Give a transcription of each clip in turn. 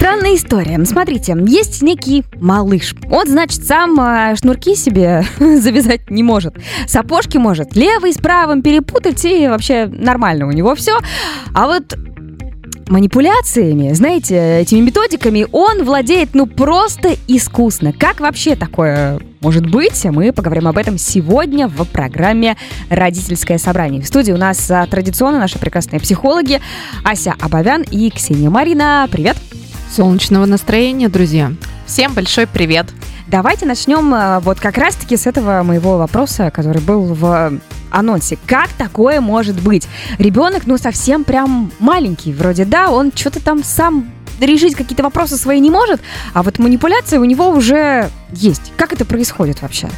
Странная история. Смотрите, есть некий малыш. Он, значит, сам э, шнурки себе завязать не может. Сапожки может левый с правым перепутать и вообще нормально у него все. А вот манипуляциями, знаете, этими методиками он владеет, ну, просто искусно. Как вообще такое может быть? Мы поговорим об этом сегодня в программе «Родительское собрание». В студии у нас а, традиционно наши прекрасные психологи Ася Абовян и Ксения Марина. Привет! Солнечного настроения, друзья! Всем большой привет! Давайте начнем а, вот как раз-таки с этого моего вопроса, который был в анонсе. Как такое может быть? Ребенок, ну, совсем прям маленький. Вроде да, он что-то там сам решить какие-то вопросы свои не может, а вот манипуляция у него уже есть. Как это происходит вообще?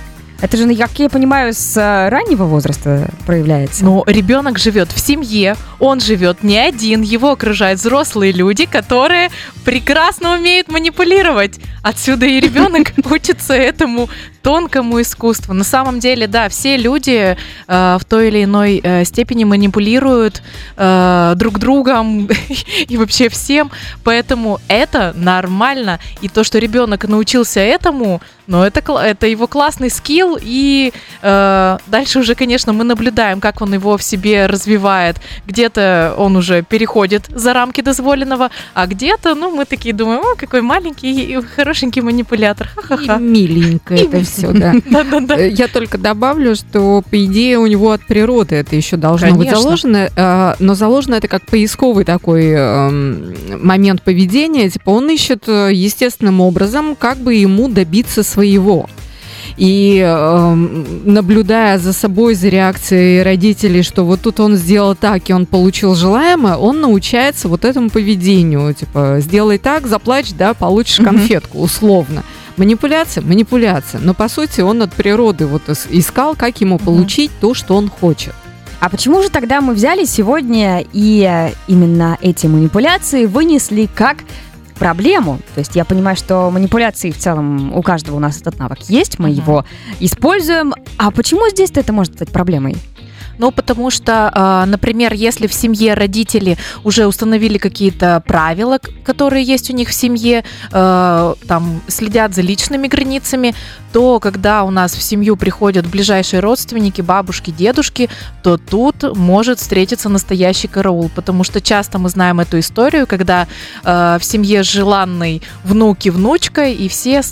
Это же, как я понимаю, с э, раннего возраста проявляется. Ну, ребенок живет в семье, он живет не один, его окружают взрослые люди, которые прекрасно умеют манипулировать. Отсюда и ребенок учится этому тонкому искусству. На самом деле, да, все люди э, в той или иной э, степени манипулируют э, друг другом и вообще всем, поэтому это нормально. И то, что ребенок научился этому, но это, это его классный скилл, и э, дальше уже, конечно, мы наблюдаем, как он его в себе развивает. Где-то он уже переходит за рамки дозволенного, а где-то, ну, мы такие думаем, о, какой маленький и хорошенький манипулятор. Ха-ха-ха. Миленько это все, да. Э, я только добавлю, что, по идее, у него от природы это еще должно быть заложено, э, но заложено это как поисковый такой эм, момент поведения, типа он ищет э, естественным образом, как бы ему добиться своего. И э, наблюдая за собой, за реакцией родителей, что вот тут он сделал так, и он получил желаемое, он научается вот этому поведению. Типа, сделай так, заплачь, да, получишь конфетку, условно. Манипуляция, манипуляция. Но по сути он от природы вот искал, как ему получить то, что он хочет. А почему же тогда мы взяли сегодня и именно эти манипуляции вынесли как проблему. То есть я понимаю, что манипуляции в целом у каждого у нас этот навык есть, мы uh-huh. его используем. А почему здесь это может стать проблемой? Ну, потому что, а, например, если в семье родители уже установили какие-то правила, которые есть у них в семье, а, там следят за личными границами, то когда у нас в семью приходят ближайшие родственники, бабушки, дедушки, то тут может встретиться настоящий караул, потому что часто мы знаем эту историю, когда э, в семье желанный внук и внучка, и все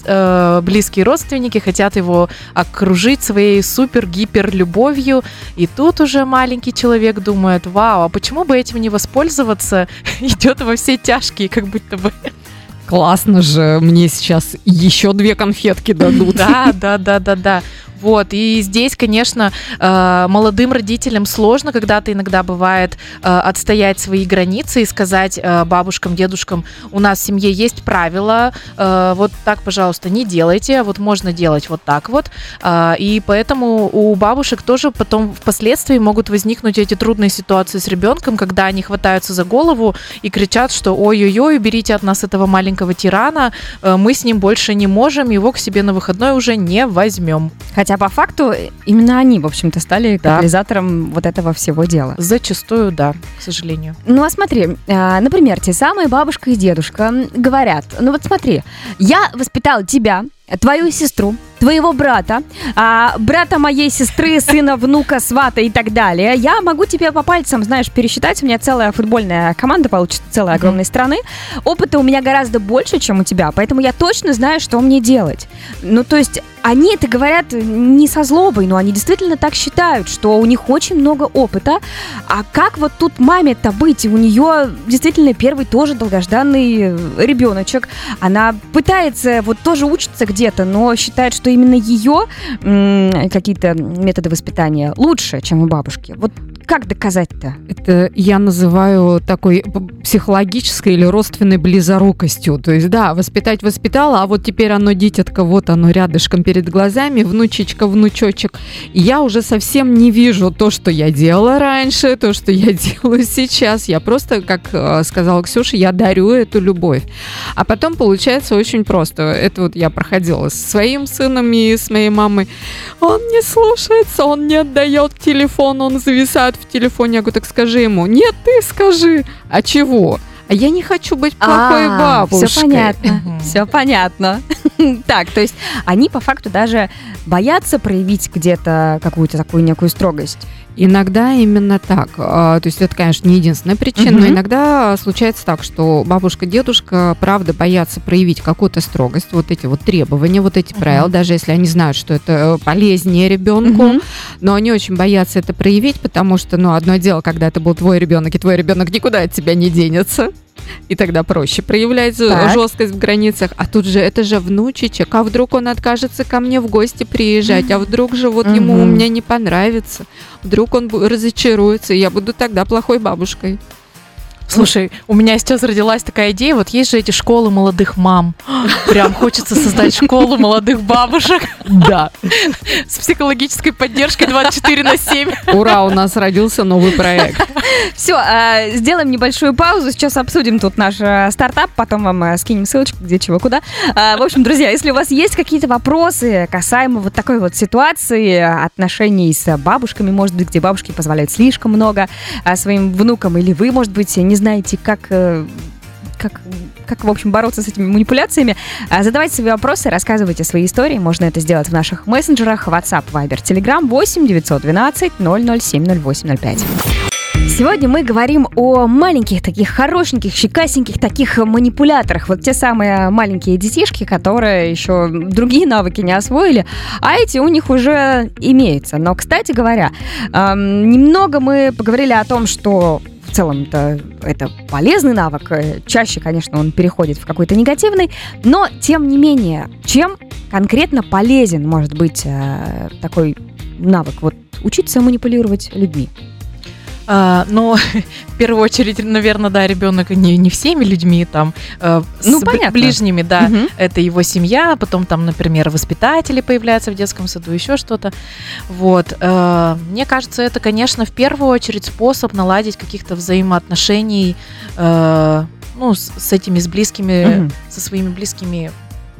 близкие родственники хотят его окружить своей супер-гипер любовью, и тут уже маленький человек думает, вау, а почему бы этим не воспользоваться? Идет во все тяжкие, как будто бы классно же, мне сейчас еще две конфетки дадут. Да, да, да, да, да. Вот, и здесь, конечно, э, молодым родителям сложно, когда-то иногда бывает э, отстоять свои границы и сказать э, бабушкам, дедушкам, у нас в семье есть правила, вот так, пожалуйста, не делайте, а вот можно делать вот так вот. И поэтому у бабушек тоже потом впоследствии могут возникнуть эти трудные ситуации с ребенком, когда они хватаются за голову и кричат, что ой-ой-ой, берите от нас этого маленького тирана, мы с ним больше не можем, его к себе на выходной уже не возьмем. Хотя Хотя по факту именно они, в общем-то, стали да. катализатором вот этого всего дела. Зачастую, да, к сожалению. Ну а смотри, а, например, те самые бабушка и дедушка говорят, ну вот смотри, я воспитал тебя, твою сестру, твоего брата, а, брата моей сестры, сына, внука, свата и так далее, я могу тебе по пальцам, знаешь, пересчитать. У меня целая футбольная команда получится целой огромной mm-hmm. страны. Опыта у меня гораздо больше, чем у тебя, поэтому я точно знаю, что мне делать. Ну, то есть они это говорят не со злобой, но они действительно так считают, что у них очень много опыта. А как вот тут маме-то быть? У нее действительно первый тоже долгожданный ребеночек. Она пытается, вот тоже учится где-то, но считает, что именно ее какие-то методы воспитания лучше, чем у бабушки. Вот как доказать-то? Это я называю такой психологической или родственной близорукостью. То есть, да, воспитать воспитала, а вот теперь оно дитятка, вот оно рядышком перед глазами, внучечка, внучочек. Я уже совсем не вижу то, что я делала раньше, то, что я делаю сейчас. Я просто, как э, сказала Ксюша, я дарю эту любовь. А потом получается очень просто. Это вот я проходила с своим сыном и с моей мамой. Он не слушается, он не отдает телефон, он зависает в телефоне. Я говорю, так скажи ему. Нет, ты скажи. А чего? а я не хочу быть плохой а, бабушкой. Все понятно, все понятно. Так, то есть они по факту даже боятся проявить где-то какую-то такую некую строгость. Иногда именно так. А, то есть это, конечно, не единственная причина, uh-huh. но иногда случается так, что бабушка, дедушка, правда, боятся проявить какую-то строгость, вот эти вот требования, вот эти uh-huh. правила, даже если они знают, что это полезнее ребенку, uh-huh. но они очень боятся это проявить, потому что, ну, одно дело, когда это был твой ребенок, и твой ребенок никуда от тебя не денется и тогда проще проявлять так. жесткость в границах. А тут же это же внучечек, а вдруг он откажется ко мне в гости приезжать, а вдруг же вот ему у меня не понравится, вдруг он разочаруется, и я буду тогда плохой бабушкой. Слушай, у меня сейчас родилась такая идея, вот есть же эти школы молодых мам. Прям хочется создать школу молодых бабушек. Да. С психологической поддержкой 24 на 7. Ура, у нас родился новый проект. Все, а, сделаем небольшую паузу. Сейчас обсудим тут наш э, стартап, потом вам э, скинем ссылочку, где чего куда. А, в общем, друзья, если у вас есть какие-то вопросы касаемо вот такой вот ситуации, отношений с бабушками, может быть, где бабушки позволяют слишком много а, своим внукам, или вы, может быть, не знаете, как э, как, как, в общем, бороться с этими манипуляциями. А, задавайте свои вопросы, рассказывайте свои истории. Можно это сделать в наших мессенджерах WhatsApp, Viber, Telegram 8 912 007 0805. Сегодня мы говорим о маленьких таких хорошеньких, щекасеньких таких манипуляторах. Вот те самые маленькие детишки, которые еще другие навыки не освоили, а эти у них уже имеются. Но, кстати говоря, немного мы поговорили о том, что в целом-то это полезный навык. Чаще, конечно, он переходит в какой-то негативный, но тем не менее, чем конкретно полезен может быть э, такой навык? Вот учиться манипулировать людьми. А, но в первую очередь, наверное, да, ребенок не, не всеми людьми, там, э, ну, с понятно. ближними, да, угу. это его семья, потом там, например, воспитатели появляются в детском саду, еще что-то. Вот. Э, мне кажется, это, конечно, в первую очередь способ наладить каких-то взаимоотношений, э, ну, с, с этими, с близкими, угу. со своими близкими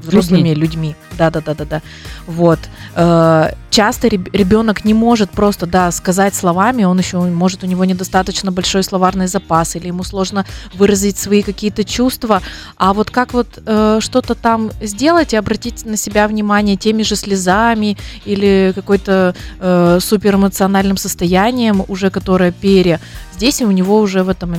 взрослыми людьми. людьми. Да, да, да, да, да. Вот. Э, часто ребенок не может просто, да, сказать словами, он еще может, у него недостаточно большой словарный запас, или ему сложно выразить свои какие-то чувства. А вот как вот э, что-то там сделать и обратить на себя внимание теми же слезами или какой-то э, суперэмоциональным состоянием, уже которое пере, здесь у него уже в этом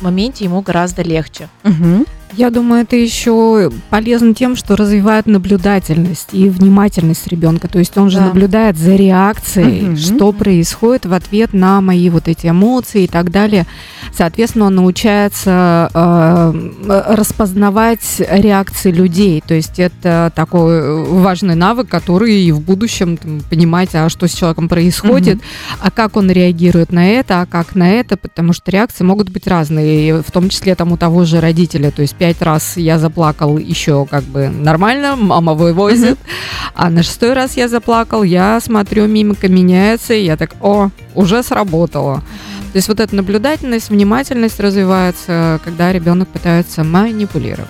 моменте ему гораздо легче. Угу. Я думаю, это еще полезно тем, что развивает наблюдательность и внимательность ребенка. То есть он же да. наблюдает за реакцией, угу. что происходит в ответ на мои вот эти эмоции и так далее. Соответственно, он научается э, распознавать реакции людей. То есть это такой важный навык, который и в будущем там, понимать, а что с человеком происходит, угу. а как он реагирует на это, а как на это, потому что реакции могут быть разные, в том числе там у того же родителя. То есть пять раз я заплакал еще как бы нормально, мама вывозит. А на шестой раз я заплакал, я смотрю, мимика меняется, и я так, о, уже сработало. То есть вот эта наблюдательность, внимательность развивается, когда ребенок пытается манипулировать.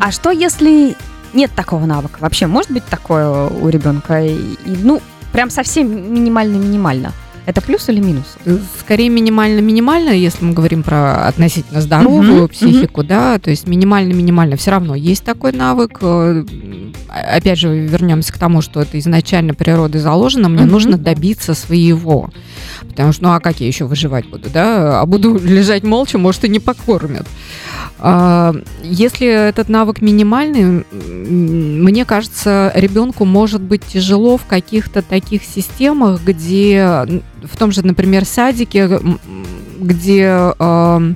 А что если нет такого навыка? Вообще может быть такое у ребенка? И, ну, прям совсем минимально-минимально. Это плюс или минус? Скорее минимально-минимально, если мы говорим про относительно здоровую угу, психику, угу. да, то есть минимально-минимально все равно есть такой навык. Э, опять же, вернемся к тому, что это изначально природой заложено, мне угу. нужно добиться своего. Потому что, ну а как я еще выживать буду, да? А буду лежать молча, может, и не покормят. А, если этот навык минимальный, мне кажется, ребенку может быть тяжело в каких-то таких системах, где в том же, например, садике где э,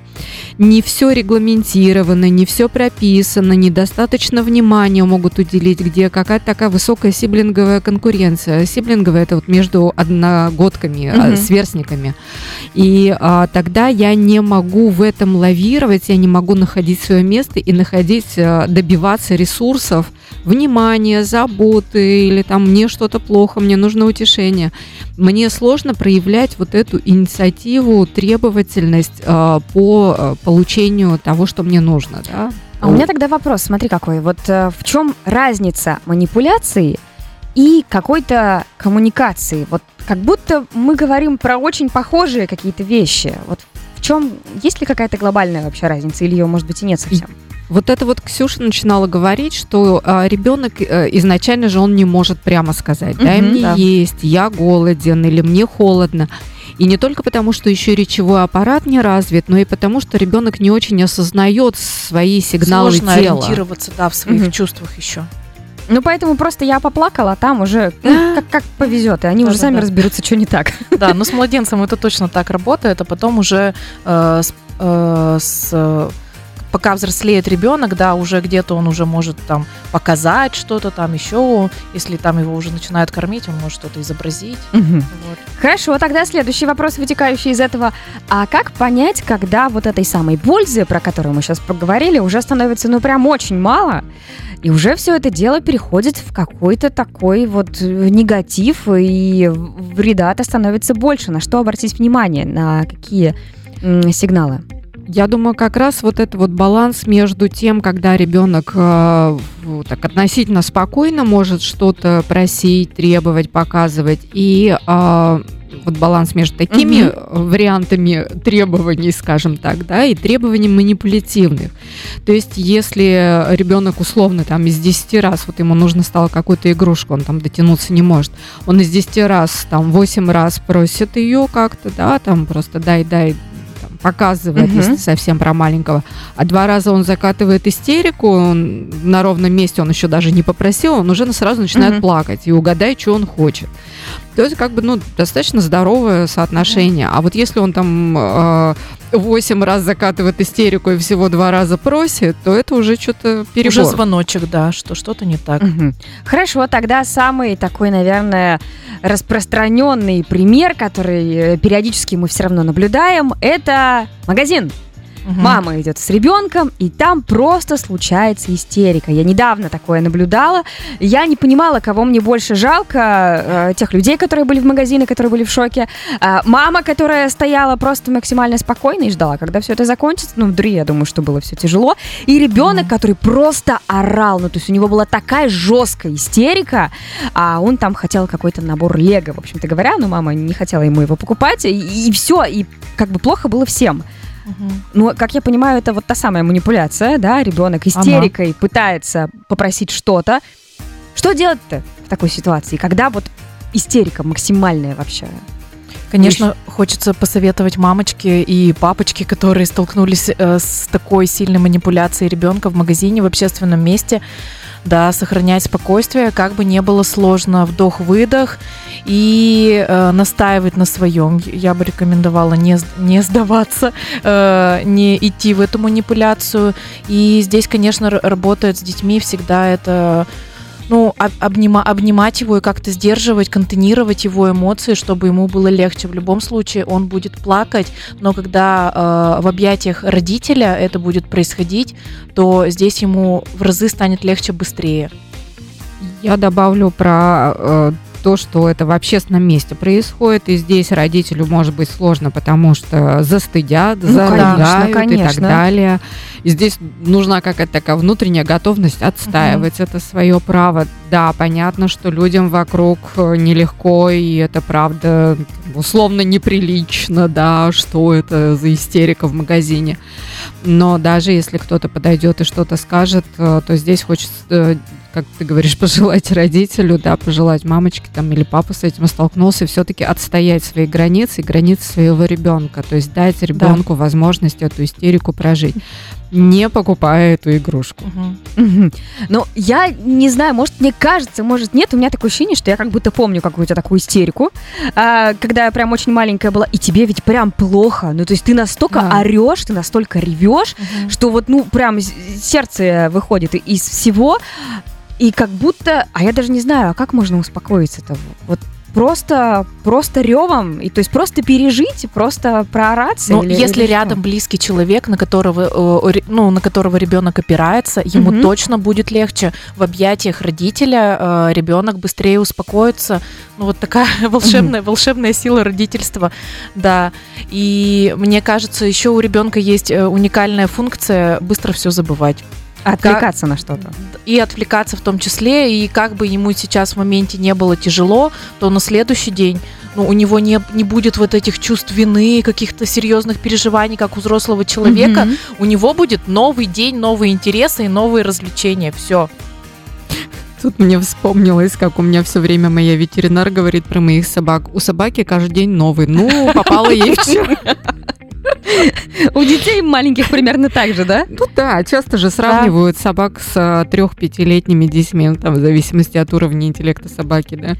не все регламентировано, не все прописано, недостаточно внимания могут уделить, где какая-то такая высокая сиблинговая конкуренция. Сиблинговая это вот между одногодками, угу. сверстниками. И э, тогда я не могу в этом лавировать, я не могу находить свое место и находить, э, добиваться ресурсов, внимания, заботы или там мне что-то плохо, мне нужно утешение. Мне сложно проявлять вот эту инициативу, требовать требовательность э, по э, получению того, что мне нужно. Да? А у меня тогда вопрос, смотри какой. Вот э, в чем разница манипуляции и какой-то коммуникации? Вот как будто мы говорим про очень похожие какие-то вещи. Вот в чем, есть ли какая-то глобальная вообще разница, или ее, может быть, и нет совсем? Вот это вот Ксюша начинала говорить, что а, ребенок э, изначально же он не может прямо сказать, дай mm мне да. есть, я голоден или мне холодно. И не только потому, что еще речевой аппарат не развит, но и потому, что ребенок не очень осознает свои сигналы Сложно тела. ориентироваться, да, в своих угу. чувствах еще. Ну, поэтому просто я поплакала, а там уже ну, как, как повезет, и они да, уже да, сами да. разберутся, что не так. Да, но с младенцем это точно так работает, а потом уже э, с, э, с пока взрослеет ребенок, да, уже где-то он уже может там показать что-то там еще, если там его уже начинают кормить, он может что-то изобразить. Угу. Вот. Хорошо, тогда следующий вопрос, вытекающий из этого. А как понять, когда вот этой самой пользы, про которую мы сейчас поговорили, уже становится, ну, прям очень мало, и уже все это дело переходит в какой-то такой вот негатив, и вреда-то становится больше. На что обратить внимание, на какие сигналы? Я думаю, как раз вот этот вот баланс между тем, когда ребенок э, так относительно спокойно может что-то просить, требовать, показывать, и э, вот баланс между такими угу. вариантами требований, скажем так, да, и требований манипулятивных. То есть, если ребенок условно там из 10 раз, вот ему нужно стало какую-то игрушку, он там дотянуться не может, он из 10 раз, там, 8 раз просит ее как-то, да, там просто дай, дай, показывает, угу. если совсем про маленького. А два раза он закатывает истерику, он на ровном месте он еще даже не попросил, он уже сразу начинает угу. плакать. И угадай, что он хочет. То есть, как бы, ну, достаточно здоровое соотношение. А вот если он там э, 8 раз закатывает истерику и всего два раза просит, то это уже что-то перебор. Уже звоночек, да, что что-то не так. Угу. Хорошо, тогда самый такой, наверное, распространенный пример, который э, периодически мы все равно наблюдаем, это магазин. Угу. Мама идет с ребенком, и там просто случается истерика. Я недавно такое наблюдала. Я не понимала, кого мне больше жалко. Э, тех людей, которые были в магазине, которые были в шоке. Э, мама, которая стояла просто максимально спокойно и ждала, когда все это закончится. Ну, внутри, я думаю, что было все тяжело. И ребенок, угу. который просто орал. Ну, то есть у него была такая жесткая истерика, а он там хотел какой-то набор лего, в общем-то говоря. Но мама не хотела ему его покупать. И, и все. И как бы плохо было всем. Угу. Ну, как я понимаю, это вот та самая манипуляция, да, ребенок истерикой ага. пытается попросить что-то. Что делать-то в такой ситуации, когда вот истерика максимальная вообще? Конечно, Вещь. хочется посоветовать мамочке и папочке, которые столкнулись э, с такой сильной манипуляцией ребенка в магазине, в общественном месте, да, сохранять спокойствие, как бы не было сложно, вдох-выдох и э, настаивать на своем. Я бы рекомендовала не, не сдаваться, э, не идти в эту манипуляцию. И здесь, конечно, работает с детьми всегда это ну, обнима, обнимать его и как-то сдерживать, контейнировать его эмоции, чтобы ему было легче. В любом случае он будет плакать, но когда э, в объятиях родителя это будет происходить, то здесь ему в разы станет легче быстрее. Я добавлю про э, то, что это в общественном месте происходит, и здесь родителю может быть сложно, потому что застыдят, ну, заругают конечно, и так далее. И здесь нужна какая-то такая внутренняя готовность отстаивать угу. это свое право. Да, понятно, что людям вокруг э, нелегко, и это правда условно неприлично, да, что это за истерика в магазине. Но даже если кто-то подойдет и что-то скажет, э, то здесь хочется э, как ты говоришь, пожелать родителю, да, пожелать мамочке там или папа с этим столкнулся, все-таки отстоять свои границы и границы своего ребенка, то есть дать ребенку да. возможность эту истерику прожить не покупая эту игрушку. Угу. Угу. Ну, я не знаю, может, мне кажется, может, нет. У меня такое ощущение, что я как будто помню какую-то такую истерику, а, когда я прям очень маленькая была, и тебе ведь прям плохо. Ну, то есть ты настолько да. орешь, ты настолько ревешь, угу. что вот, ну, прям сердце выходит из всего. И как будто, а я даже не знаю, а как можно успокоиться-то? Вот просто, просто ревом, и то есть просто пережить, просто проораться. Ну, или, если или рядом что? близкий человек, на которого, э, ну, на которого ребенок опирается, ему угу. точно будет легче. В объятиях родителя э, ребенок быстрее успокоится. Ну, вот такая волшебная, угу. волшебная сила родительства, да. И мне кажется, еще у ребенка есть э, уникальная функция быстро все забывать. Отвлекаться как, на что-то. И отвлекаться в том числе. И как бы ему сейчас в моменте не было тяжело, то на следующий день ну, у него не, не будет вот этих чувств вины, каких-то серьезных переживаний, как у взрослого человека. Mm-hmm. У него будет новый день, новые интересы и новые развлечения. Все. Тут мне вспомнилось, как у меня все время моя ветеринар говорит про моих собак. У собаки каждый день новый. Ну, попала ей вчера. У детей маленьких примерно так же, да? Ну да, часто же сравнивают да. собак с а, трех-пятилетними детьми, ну, там, в зависимости от уровня интеллекта собаки, да.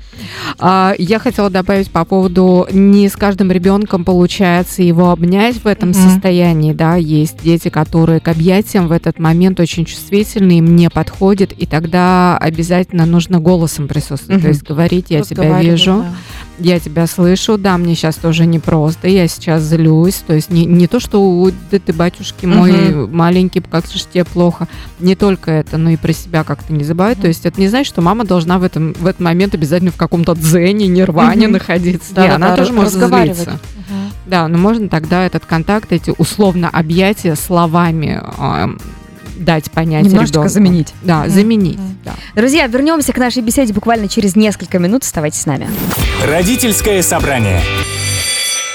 А, я хотела добавить по поводу, не с каждым ребенком получается его обнять в этом mm-hmm. состоянии, да, есть дети, которые к объятиям в этот момент очень чувствительны, им не подходит, и тогда обязательно нужно голосом присутствовать, mm-hmm. то есть говорить, я тебя вижу, да. Я тебя слышу, да, мне сейчас тоже непросто, я сейчас злюсь, то есть не, не то, что да ты, батюшки мой угу. маленький, как же тебе плохо. Не только это, но и про себя как-то не забывать. Угу. То есть это не значит, что мама должна в, этом, в этот момент обязательно в каком-то дзене, нирване угу. находиться. Да, да, она да, тоже может злиться. Угу. Да, но можно тогда этот контакт, эти условно объятия словами э, дать понять Немножечко ребенку. заменить. Да, mm заменить. mm Да. Друзья, вернемся к нашей беседе буквально через несколько минут. Оставайтесь с нами. Родительское собрание.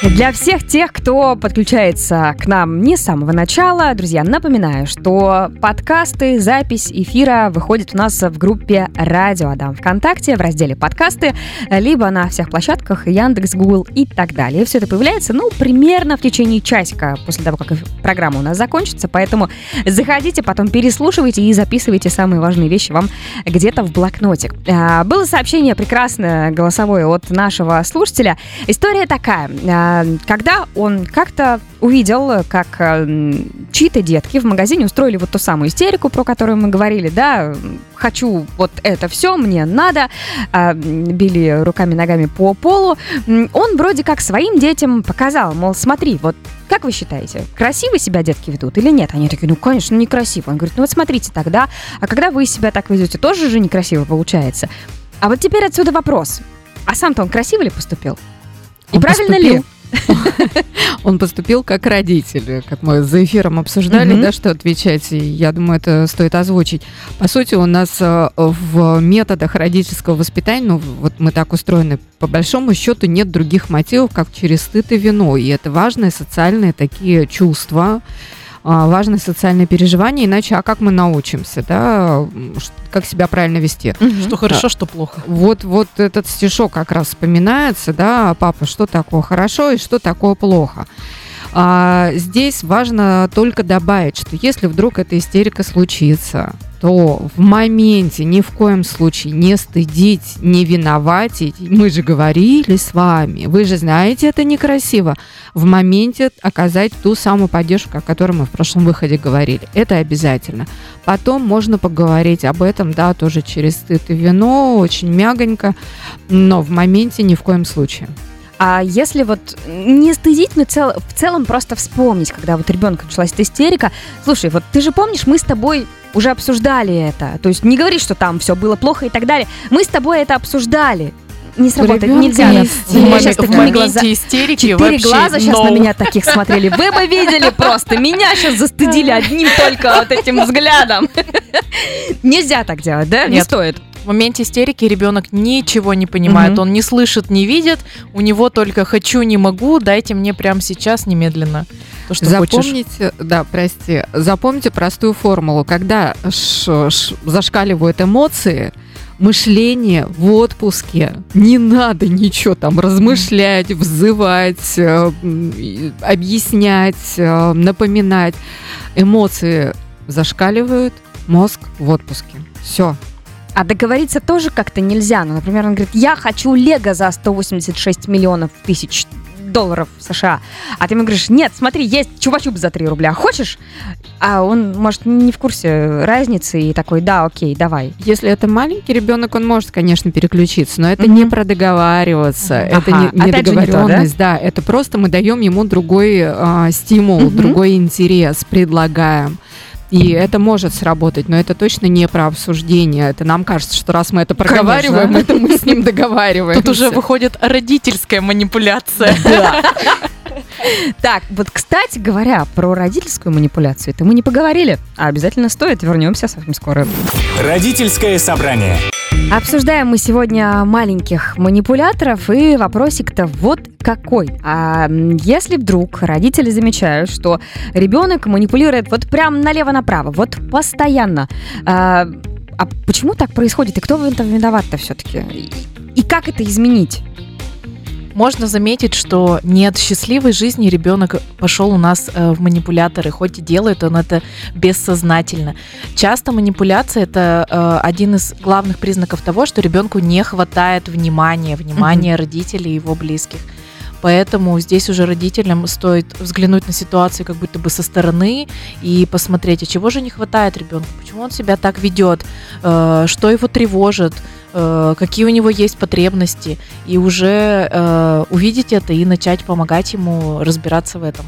Для всех тех, кто подключается к нам не с самого начала, друзья, напоминаю, что подкасты, запись эфира выходит у нас в группе Радио Адам ВКонтакте в разделе подкасты, либо на всех площадках Яндекс, Google и так далее. Все это появляется, ну, примерно в течение часика после того, как программа у нас закончится, поэтому заходите, потом переслушивайте и записывайте самые важные вещи вам где-то в блокнотик. А, было сообщение прекрасное голосовое от нашего слушателя. История такая а, когда он как-то увидел, как э, чьи-то детки в магазине устроили вот ту самую истерику, про которую мы говорили, да, хочу вот это все, мне надо, а, били руками-ногами по полу, он вроде как своим детям показал, мол, смотри, вот как вы считаете, красиво себя детки ведут или нет? Они такие, ну, конечно, некрасиво. Он говорит, ну вот смотрите тогда, а когда вы себя так ведете, тоже же некрасиво получается. А вот теперь отсюда вопрос. А сам-то он красиво ли поступил? И он правильно поступил. ли? Он поступил как родитель, как мы за эфиром обсуждали, да, что отвечать. И я думаю, это стоит озвучить. По сути, у нас э, в методах родительского воспитания, ну, вот мы так устроены, по большому счету нет других мотивов, как через стыд и вину. И это важные социальные такие чувства, важное социальное переживание, иначе а как мы научимся, да, как себя правильно вести. Угу. Что хорошо, а, что плохо. Вот, вот этот стишок как раз вспоминается, да, папа, что такое хорошо и что такое плохо. А, здесь важно только добавить, что если вдруг эта истерика случится, то в моменте ни в коем случае не стыдить, не виноватить. Мы же говорили с вами, вы же знаете, это некрасиво. В моменте оказать ту самую поддержку, о которой мы в прошлом выходе говорили. Это обязательно. Потом можно поговорить об этом, да, тоже через стыд и вино, очень мягонько, но в моменте ни в коем случае. А если вот не стыдить, но цел, в целом просто вспомнить, когда вот ребенка началась эта истерика, слушай, вот ты же помнишь, мы с тобой уже обсуждали это. То есть не говори, что там все было плохо и так далее. Мы с тобой это обсуждали не сработает, нельзя. В, момент, сейчас в моменте глаза, истерики Четыре глаза сейчас no. на меня таких смотрели. Вы бы видели просто. Меня сейчас застыдили одним только вот этим взглядом. Нельзя так делать, да? Не стоит. В моменте истерики ребенок ничего не понимает, угу. он не слышит, не видит, у него только хочу, не могу, дайте мне прямо сейчас немедленно. То, что запомните, хочешь. да, прости, запомните простую формулу. Когда ш, ш, зашкаливают эмоции, мышление в отпуске. Не надо ничего там размышлять, взывать, э, объяснять, э, напоминать. Эмоции зашкаливают, мозг в отпуске. Все, а договориться тоже как-то нельзя. Ну, например, он говорит, я хочу Лего за 186 миллионов тысяч долларов США. А ты ему говоришь, нет, смотри, есть чувачуб за 3 рубля, хочешь? А он, может, не в курсе разницы и такой, да, окей, давай. Если это маленький ребенок, он может, конечно, переключиться, но это mm-hmm. не продоговариваться, mm-hmm. это ага. не, не договоренность, не то, да? да, это просто мы даем ему другой э, стимул, mm-hmm. другой интерес, предлагаем. И это может сработать, но это точно не про обсуждение. Это нам кажется, что раз мы это проговариваем, Конечно. это мы с ним договариваемся. Тут уже выходит родительская манипуляция. Да. Так, вот, кстати говоря, про родительскую манипуляцию, это мы не поговорили, а обязательно стоит. Вернемся совсем скоро. Родительское собрание. Обсуждаем мы сегодня маленьких манипуляторов и вопросик-то вот какой. А если вдруг родители замечают, что ребенок манипулирует вот прям налево-направо, вот постоянно, а, а почему так происходит и кто в этом виноват-то все-таки? И как это изменить? Можно заметить, что нет счастливой жизни ребенок пошел у нас э, в манипуляторы, хоть и делает он это бессознательно. Часто манипуляция это э, один из главных признаков того, что ребенку не хватает внимания, внимания mm-hmm. родителей и его близких. Поэтому здесь уже родителям стоит взглянуть на ситуацию как будто бы со стороны и посмотреть, а чего же не хватает ребенку, почему он себя так ведет, э, что его тревожит, Э, какие у него есть потребности, и уже э, увидеть это и начать помогать ему разбираться в этом.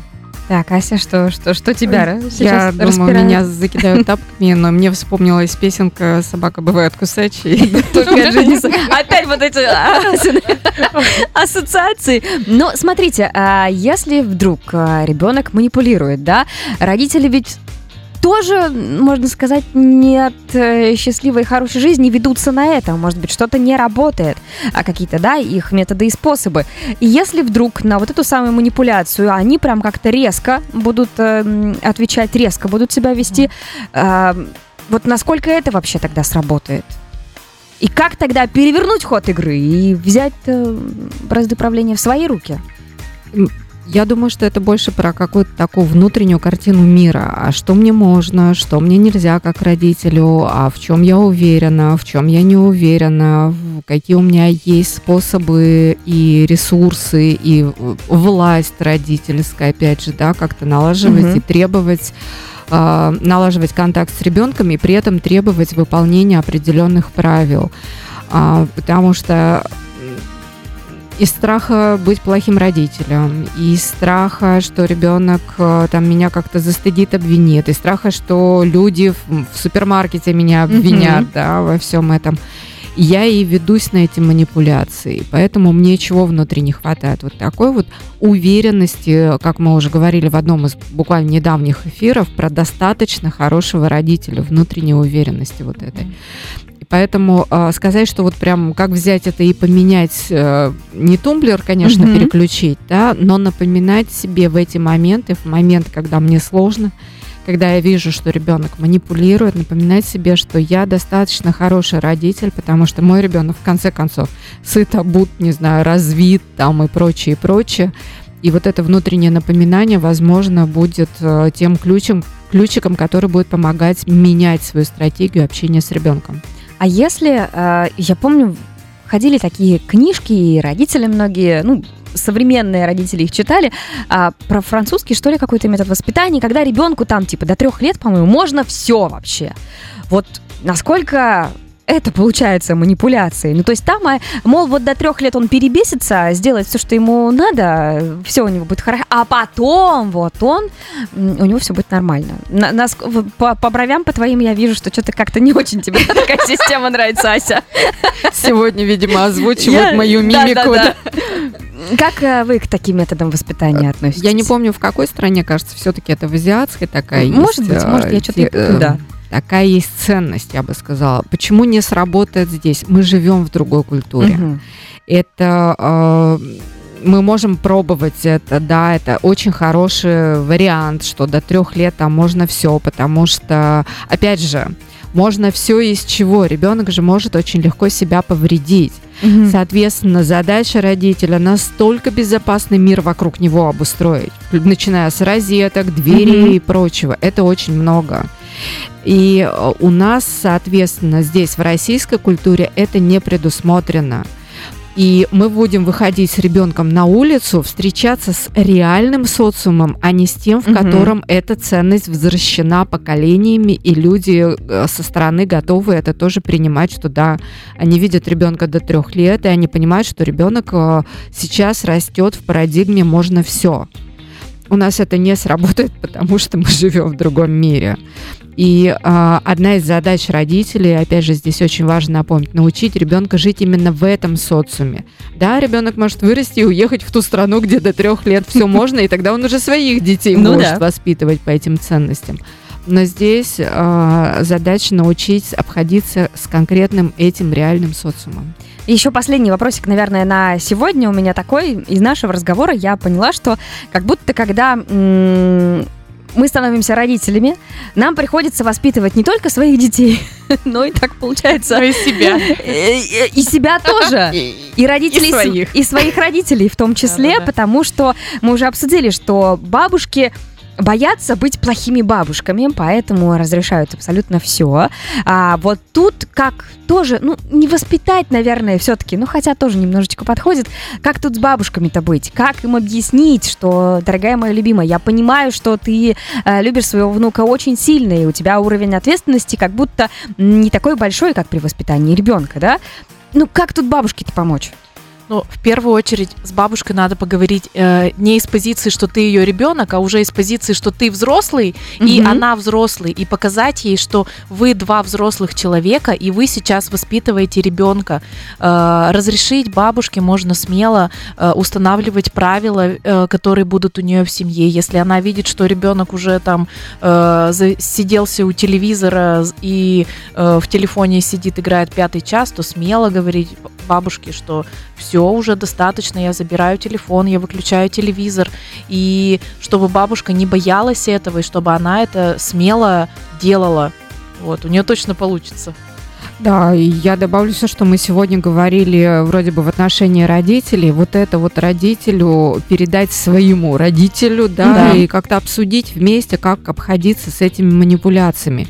Так, Ася, что, что, что тебя сейчас Я думаю, распирает? меня закидают тапками, но мне вспомнилась песенка «Собака бывает кусачей». Опять вот эти ассоциации. Но смотрите, а если вдруг а, ребенок манипулирует, да, родители ведь тоже, можно сказать, нет э, счастливой и хорошей жизни ведутся на это. Может быть, что-то не работает, а какие-то, да, их методы и способы. И если вдруг на вот эту самую манипуляцию они прям как-то резко будут э, отвечать, резко будут себя вести, э, вот насколько это вообще тогда сработает? И как тогда перевернуть ход игры и взять э, бразды правления в свои руки? Я думаю, что это больше про какую-то такую внутреннюю картину мира. А что мне можно, что мне нельзя как родителю, а в чем я уверена, в чем я не уверена, какие у меня есть способы и ресурсы, и власть родительская, опять же, да, как-то налаживать угу. и требовать э, налаживать контакт с ребенком и при этом требовать выполнения определенных правил. А, потому что из страха быть плохим родителем, из страха, что ребенок э, там меня как-то застыдит, обвинит, из страха, что люди в, в супермаркете меня обвинят, mm-hmm. да, во всем этом. Я и ведусь на эти манипуляции, поэтому мне чего внутри не хватает. Вот такой вот уверенности, как мы уже говорили в одном из буквально недавних эфиров, про достаточно хорошего родителя, внутренней уверенности вот этой. Поэтому э, сказать, что вот прям как взять это и поменять, э, не тумблер, конечно, mm-hmm. переключить, да, но напоминать себе в эти моменты, в момент, когда мне сложно, когда я вижу, что ребенок манипулирует, напоминать себе, что я достаточно хороший родитель, потому что мой ребенок в конце концов сыт, обут, не знаю, развит там и прочее, и прочее. И вот это внутреннее напоминание, возможно, будет э, тем ключом, ключиком, который будет помогать менять свою стратегию общения с ребенком. А если, э, я помню, ходили такие книжки, и родители многие, ну, современные родители их читали, а, про французский, что ли, какой-то метод воспитания, когда ребенку там, типа, до трех лет, по-моему, можно все вообще. Вот насколько это получается манипуляцией. Ну, то есть там, а, мол, вот до трех лет он перебесится, сделает все, что ему надо, все у него будет хорошо, а потом вот он, у него все будет нормально. На, нас, по, по бровям по твоим я вижу, что что-то как-то не очень тебе такая система нравится, Ася. Сегодня, видимо, озвучивают мою мимику. Как э, вы к таким методам воспитания относитесь? Я не помню, в какой стране, кажется, все-таки это в азиатской такая Может быть, может, я что-то... Да такая есть ценность, я бы сказала. Почему не сработает здесь? Мы живем в другой культуре. Угу. Это э, мы можем пробовать это, да, это очень хороший вариант, что до трех лет там можно все, потому что, опять же, можно все из чего. Ребенок же может очень легко себя повредить. Угу. Соответственно, задача родителя настолько безопасный мир вокруг него обустроить, начиная с розеток, дверей угу. и прочего. Это очень много. И э, у нас, соответственно, здесь в российской культуре это не предусмотрено. И мы будем выходить с ребенком на улицу, встречаться с реальным социумом, а не с тем, в котором угу. эта ценность возвращена поколениями, и люди э, со стороны готовы это тоже принимать, что да, они видят ребенка до трех лет, и они понимают, что ребенок э, сейчас растет в парадигме можно все. У нас это не сработает, потому что мы живем в другом мире. И э, одна из задач родителей, опять же, здесь очень важно напомнить, научить ребенка жить именно в этом социуме. Да, ребенок может вырасти и уехать в ту страну, где до трех лет все можно, и тогда он уже своих детей ну может воспитывать по этим ценностям. Но здесь э, задача научить обходиться с конкретным этим реальным социумом. Еще последний вопросик, наверное, на сегодня у меня такой. Из нашего разговора я поняла, что как будто когда м- мы становимся родителями, нам приходится воспитывать не только своих детей, но и так получается. И себя. И себя тоже. И родителей, и своих. И своих родителей в том числе, потому что мы уже обсудили, что бабушки боятся быть плохими бабушками, поэтому разрешают абсолютно все. А вот тут как тоже, ну, не воспитать, наверное, все-таки, ну, хотя тоже немножечко подходит, как тут с бабушками-то быть? Как им объяснить, что, дорогая моя любимая, я понимаю, что ты э, любишь своего внука очень сильно, и у тебя уровень ответственности как будто не такой большой, как при воспитании ребенка, да? Ну, как тут бабушке-то помочь? Ну, в первую очередь с бабушкой надо поговорить э, не из позиции, что ты ее ребенок, а уже из позиции, что ты взрослый, mm-hmm. и она взрослый, и показать ей, что вы два взрослых человека, и вы сейчас воспитываете ребенка. Э, разрешить бабушке можно смело э, устанавливать правила, э, которые будут у нее в семье. Если она видит, что ребенок уже там э, сиделся у телевизора и э, в телефоне сидит, играет пятый час, то смело говорить бабушке, что все уже достаточно, я забираю телефон, я выключаю телевизор, и чтобы бабушка не боялась этого, и чтобы она это смело делала. Вот, у нее точно получится. Да, и я добавлю все, что мы сегодня говорили э, вроде бы в отношении родителей. Вот это вот родителю передать своему родителю, да, да. и как-то обсудить вместе, как обходиться с этими манипуляциями.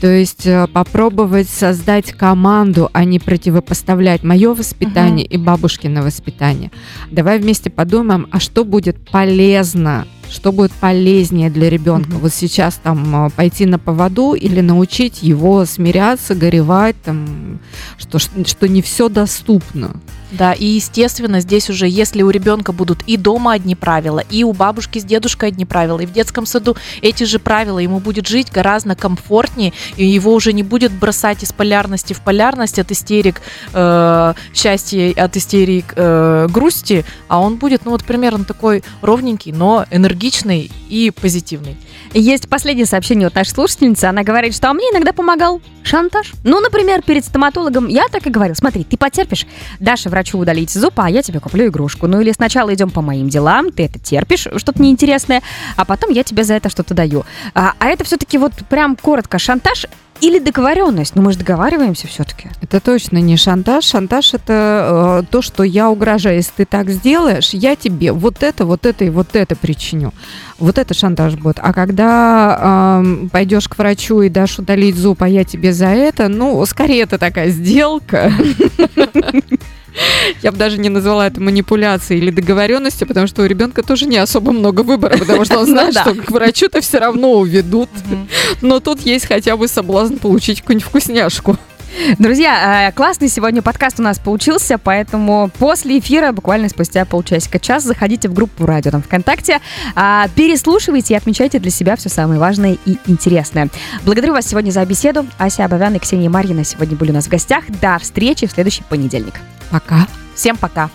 То есть э, попробовать создать команду, а не противопоставлять мое воспитание угу. и бабушкино воспитание. Давай вместе подумаем, а что будет полезно что будет полезнее для ребенка. Mm-hmm. Вот сейчас там а, пойти на поводу или научить его смиряться, горевать, там, что, что не все доступно. Да, и естественно, здесь уже, если у ребенка будут и дома одни правила, и у бабушки с дедушкой одни правила, и в детском саду эти же правила, ему будет жить гораздо комфортнее, и его уже не будет бросать из полярности в полярность от истерик э, счастья, от истерик э, грусти, а он будет, ну вот примерно такой ровненький, но энергичный и позитивный. Есть последнее сообщение от нашей слушательницы. Она говорит, что а мне иногда помогал шантаж. Ну, например, перед стоматологом я так и говорил. Смотри, ты потерпишь, Даша врачу удалить зуб, а я тебе куплю игрушку. Ну, или сначала идем по моим делам, ты это терпишь, что-то неинтересное, а потом я тебе за это что-то даю. А, а это все-таки вот прям коротко шантаж или договоренность? Ну, мы же договариваемся все-таки. Это точно не шантаж. Шантаж это э, то, что я угрожаю. Если ты так сделаешь, я тебе вот это, вот это и вот это причиню. Вот это шантаж будет. А когда э, пойдешь к врачу и дашь удалить зуб, а я тебе за это, ну, скорее это такая сделка. Я бы даже не назвала это манипуляцией или договоренностью, потому что у ребенка тоже не особо много выбора, потому что он ну знает, что к врачу-то все равно уведут. Но тут есть хотя бы соблазн получить какую-нибудь вкусняшку. Друзья, э, классный сегодня подкаст у нас получился, поэтому после эфира, буквально спустя полчасика, час, заходите в группу радио там ВКонтакте, а, переслушивайте и отмечайте для себя все самое важное и интересное. Благодарю вас сегодня за беседу. Ася Абовян и Ксения Марьина сегодня были у нас в гостях. До встречи в следующий понедельник. Пока. Всем пока.